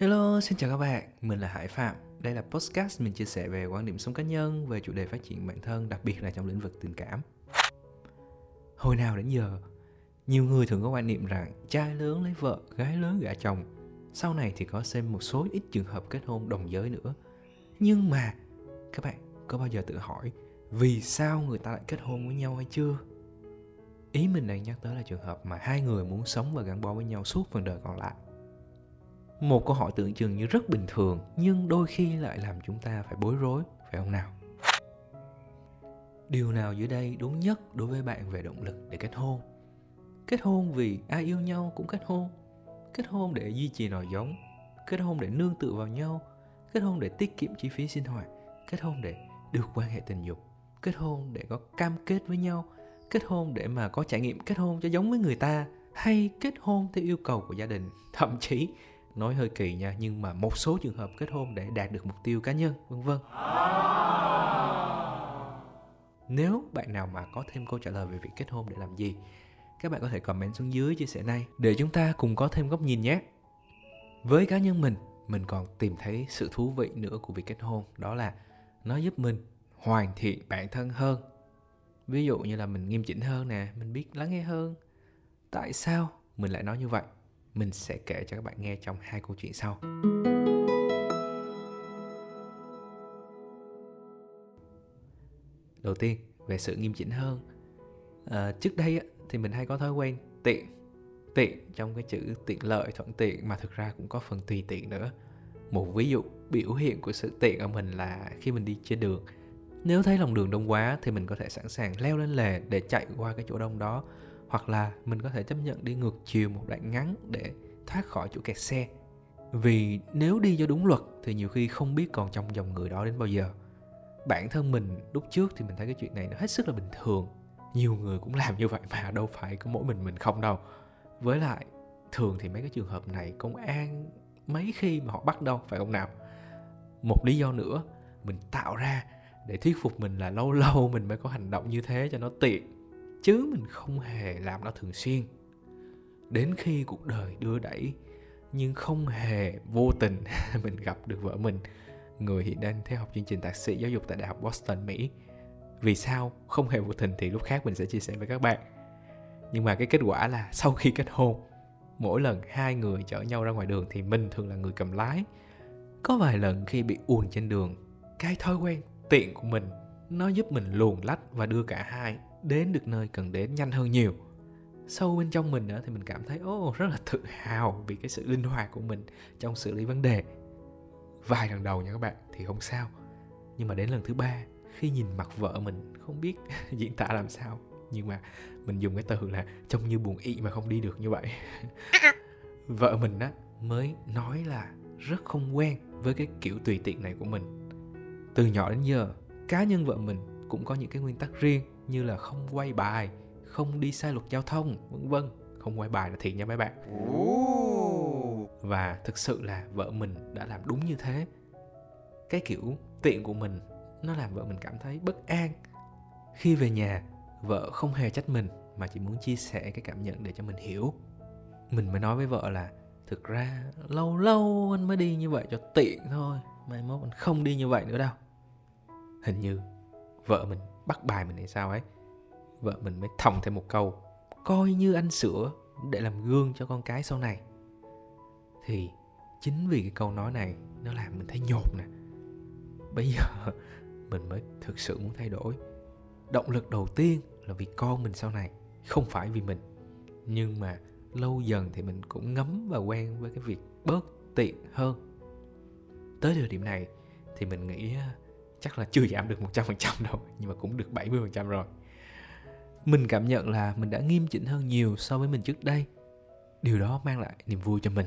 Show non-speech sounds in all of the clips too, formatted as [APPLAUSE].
Hello, xin chào các bạn, mình là Hải Phạm. Đây là podcast mình chia sẻ về quan điểm sống cá nhân, về chủ đề phát triển bản thân, đặc biệt là trong lĩnh vực tình cảm. Hồi nào đến giờ, nhiều người thường có quan niệm rằng trai lớn lấy vợ, gái lớn gả chồng. Sau này thì có xem một số ít trường hợp kết hôn đồng giới nữa. Nhưng mà, các bạn có bao giờ tự hỏi vì sao người ta lại kết hôn với nhau hay chưa? Ý mình đang nhắc tới là trường hợp mà hai người muốn sống và gắn bó với nhau suốt phần đời còn lại một câu hỏi tưởng chừng như rất bình thường, nhưng đôi khi lại làm chúng ta phải bối rối, phải không nào? Điều nào dưới đây đúng nhất đối với bạn về động lực để kết hôn? Kết hôn vì ai yêu nhau cũng kết hôn. Kết hôn để duy trì nòi giống. Kết hôn để nương tựa vào nhau. Kết hôn để tiết kiệm chi phí sinh hoạt. Kết hôn để được quan hệ tình dục. Kết hôn để có cam kết với nhau. Kết hôn để mà có trải nghiệm kết hôn cho giống với người ta, hay kết hôn theo yêu cầu của gia đình, thậm chí nói hơi kỳ nha, nhưng mà một số trường hợp kết hôn để đạt được mục tiêu cá nhân, vân vân. Nếu bạn nào mà có thêm câu trả lời về việc kết hôn để làm gì, các bạn có thể comment xuống dưới chia sẻ này để chúng ta cùng có thêm góc nhìn nhé. Với cá nhân mình mình còn tìm thấy sự thú vị nữa của việc kết hôn, đó là nó giúp mình hoàn thiện bản thân hơn. Ví dụ như là mình nghiêm chỉnh hơn nè, mình biết lắng nghe hơn. Tại sao mình lại nói như vậy? Mình sẽ kể cho các bạn nghe trong hai câu chuyện sau. Đầu tiên, về sự nghiêm chỉnh hơn. À, trước đây thì mình hay có thói quen tiện tiện trong cái chữ tiện lợi thuận tiện mà thực ra cũng có phần tùy tiện nữa một ví dụ biểu hiện của sự tiện ở mình là khi mình đi trên đường nếu thấy lòng đường đông quá thì mình có thể sẵn sàng leo lên lề để chạy qua cái chỗ đông đó hoặc là mình có thể chấp nhận đi ngược chiều một đoạn ngắn để thoát khỏi chỗ kẹt xe. Vì nếu đi cho đúng luật thì nhiều khi không biết còn trong dòng người đó đến bao giờ. Bản thân mình lúc trước thì mình thấy cái chuyện này nó hết sức là bình thường. Nhiều người cũng làm như vậy mà đâu phải có mỗi mình mình không đâu. Với lại, thường thì mấy cái trường hợp này công an mấy khi mà họ bắt đâu, phải không nào? Một lý do nữa, mình tạo ra để thuyết phục mình là lâu [LAUGHS] lâu mình mới có hành động như thế cho nó tiện chứ mình không hề làm nó thường xuyên. Đến khi cuộc đời đưa đẩy, nhưng không hề vô tình [LAUGHS] mình gặp được vợ mình, người hiện đang theo học chương trình thạc sĩ giáo dục tại đại học Boston, Mỹ. Vì sao? Không hề vô tình thì lúc khác mình sẽ chia sẻ với các bạn. Nhưng mà cái kết quả là [LAUGHS] sau khi kết hôn, mỗi lần hai người chở nhau ra ngoài đường thì mình thường là người cầm lái. Có vài lần khi bị ùn trên đường, cái thói quen tiện của mình, nó giúp mình luồn lách và đưa cả hai đến được nơi cần đến nhanh hơn nhiều. Sâu bên trong mình nữa thì mình cảm thấy ô oh, rất là tự hào vì cái sự linh hoạt của mình trong xử lý vấn đề. Vài lần đầu nha các bạn thì không sao. Nhưng mà đến lần thứ ba khi nhìn mặt vợ mình không biết [LAUGHS] diễn tả làm sao. Nhưng mà mình dùng cái từ là trông như buồn ị mà không đi được như vậy. [LAUGHS] Vợ mình á mới nói là rất không quen với cái kiểu tùy tiện này của mình. Từ nhỏ đến giờ cá nhân vợ mình cũng có những cái nguyên tắc riêng như là không quay bài không đi sai luật giao thông vân vân. Không quay bài là thiệt nha mấy bạn. Và thực sự là vợ mình đã làm đúng như thế. Cái kiểu tiện của mình nó làm vợ mình cảm thấy bất an. Khi về nhà vợ không hề trách mình mà chỉ muốn chia sẻ cái cảm nhận để cho mình hiểu. Mình mới nói với vợ là thực ra lâu lâu anh mới đi như vậy cho tiện thôi mai mốt anh không đi như vậy nữa đâu. Hình như vợ mình bắt bài mình hay sao ấy. Vợ mình mới thòng thêm một câu, coi như anh sửa để làm gương cho con cái sau này. Thì chính vì cái câu nói này nó làm mình thấy nhột nè. Bây giờ [LAUGHS] mình mới thực sự muốn thay đổi. Động lực đầu tiên là vì con mình sau này, không phải vì mình. Nhưng mà lâu dần thì mình cũng ngấm và quen với cái việc bớt tiện hơn. Tới thời điểm này thì mình nghĩ chắc là chưa giảm được 100% đâu, nhưng mà cũng được 70% rồi. Mình cảm nhận là mình đã nghiêm chỉnh hơn nhiều so với mình trước đây. Điều đó mang lại niềm vui cho mình.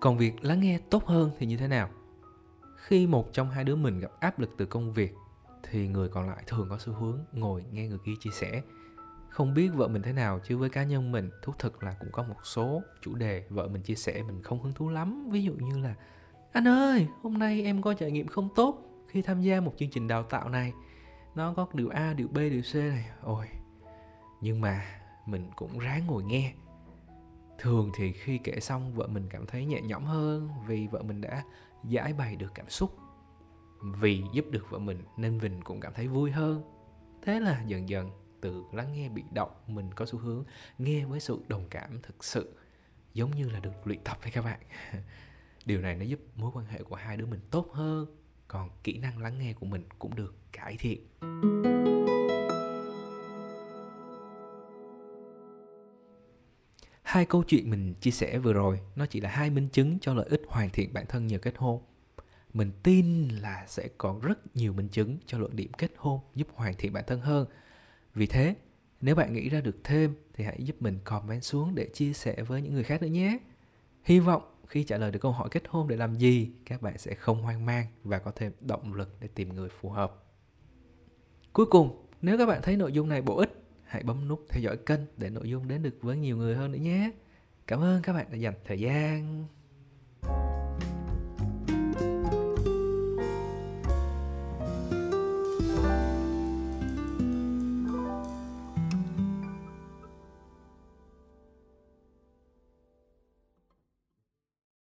Còn việc lắng nghe tốt hơn thì như thế nào? Khi một trong hai đứa mình gặp áp lực từ công việc, thì người còn lại thường có xu hướng ngồi nghe người kia chia sẻ. Không biết vợ mình thế nào chứ với cá nhân mình, thú thực là cũng có một số chủ đề vợ mình chia sẻ mình không hứng thú lắm. Ví dụ như là anh ơi, hôm nay em có trải nghiệm không tốt khi tham gia một chương trình đào tạo này. Nó có điều a, điều b, điều c này. Ôi, nhưng mà mình cũng ráng ngồi nghe. Thường thì khi kể xong, vợ mình cảm thấy nhẹ nhõm hơn vì vợ mình đã giải bày được cảm xúc. Vì giúp được vợ mình nên mình cũng cảm thấy vui hơn. Thế là dần dần, từ lắng nghe bị động, mình có xu hướng nghe với sự đồng cảm thực sự, giống như là được luyện tập đấy các bạn. [LAUGHS] điều này nó giúp mối quan hệ của hai đứa mình tốt hơn. Còn kỹ năng lắng nghe của mình cũng được cải thiện. Hai câu chuyện mình chia sẻ vừa rồi, nó chỉ là hai minh chứng cho lợi ích hoàn thiện bản thân nhờ kết hôn. Mình tin là sẽ còn rất nhiều minh chứng cho luận điểm kết hôn giúp hoàn thiện bản thân hơn. Vì thế, nếu bạn nghĩ ra được thêm thì hãy giúp mình comment xuống để chia sẻ với những người khác nữa nhé. Hy vọng khi trả lời được câu hỏi kết hôn để làm gì, các bạn sẽ không hoang mang và có thêm động lực để tìm người phù hợp. Cuối cùng, nếu các bạn thấy nội dung này bổ ích, hãy bấm nút theo dõi kênh để nội dung đến được với nhiều người hơn nữa nhé. Cảm ơn các bạn đã dành thời gian.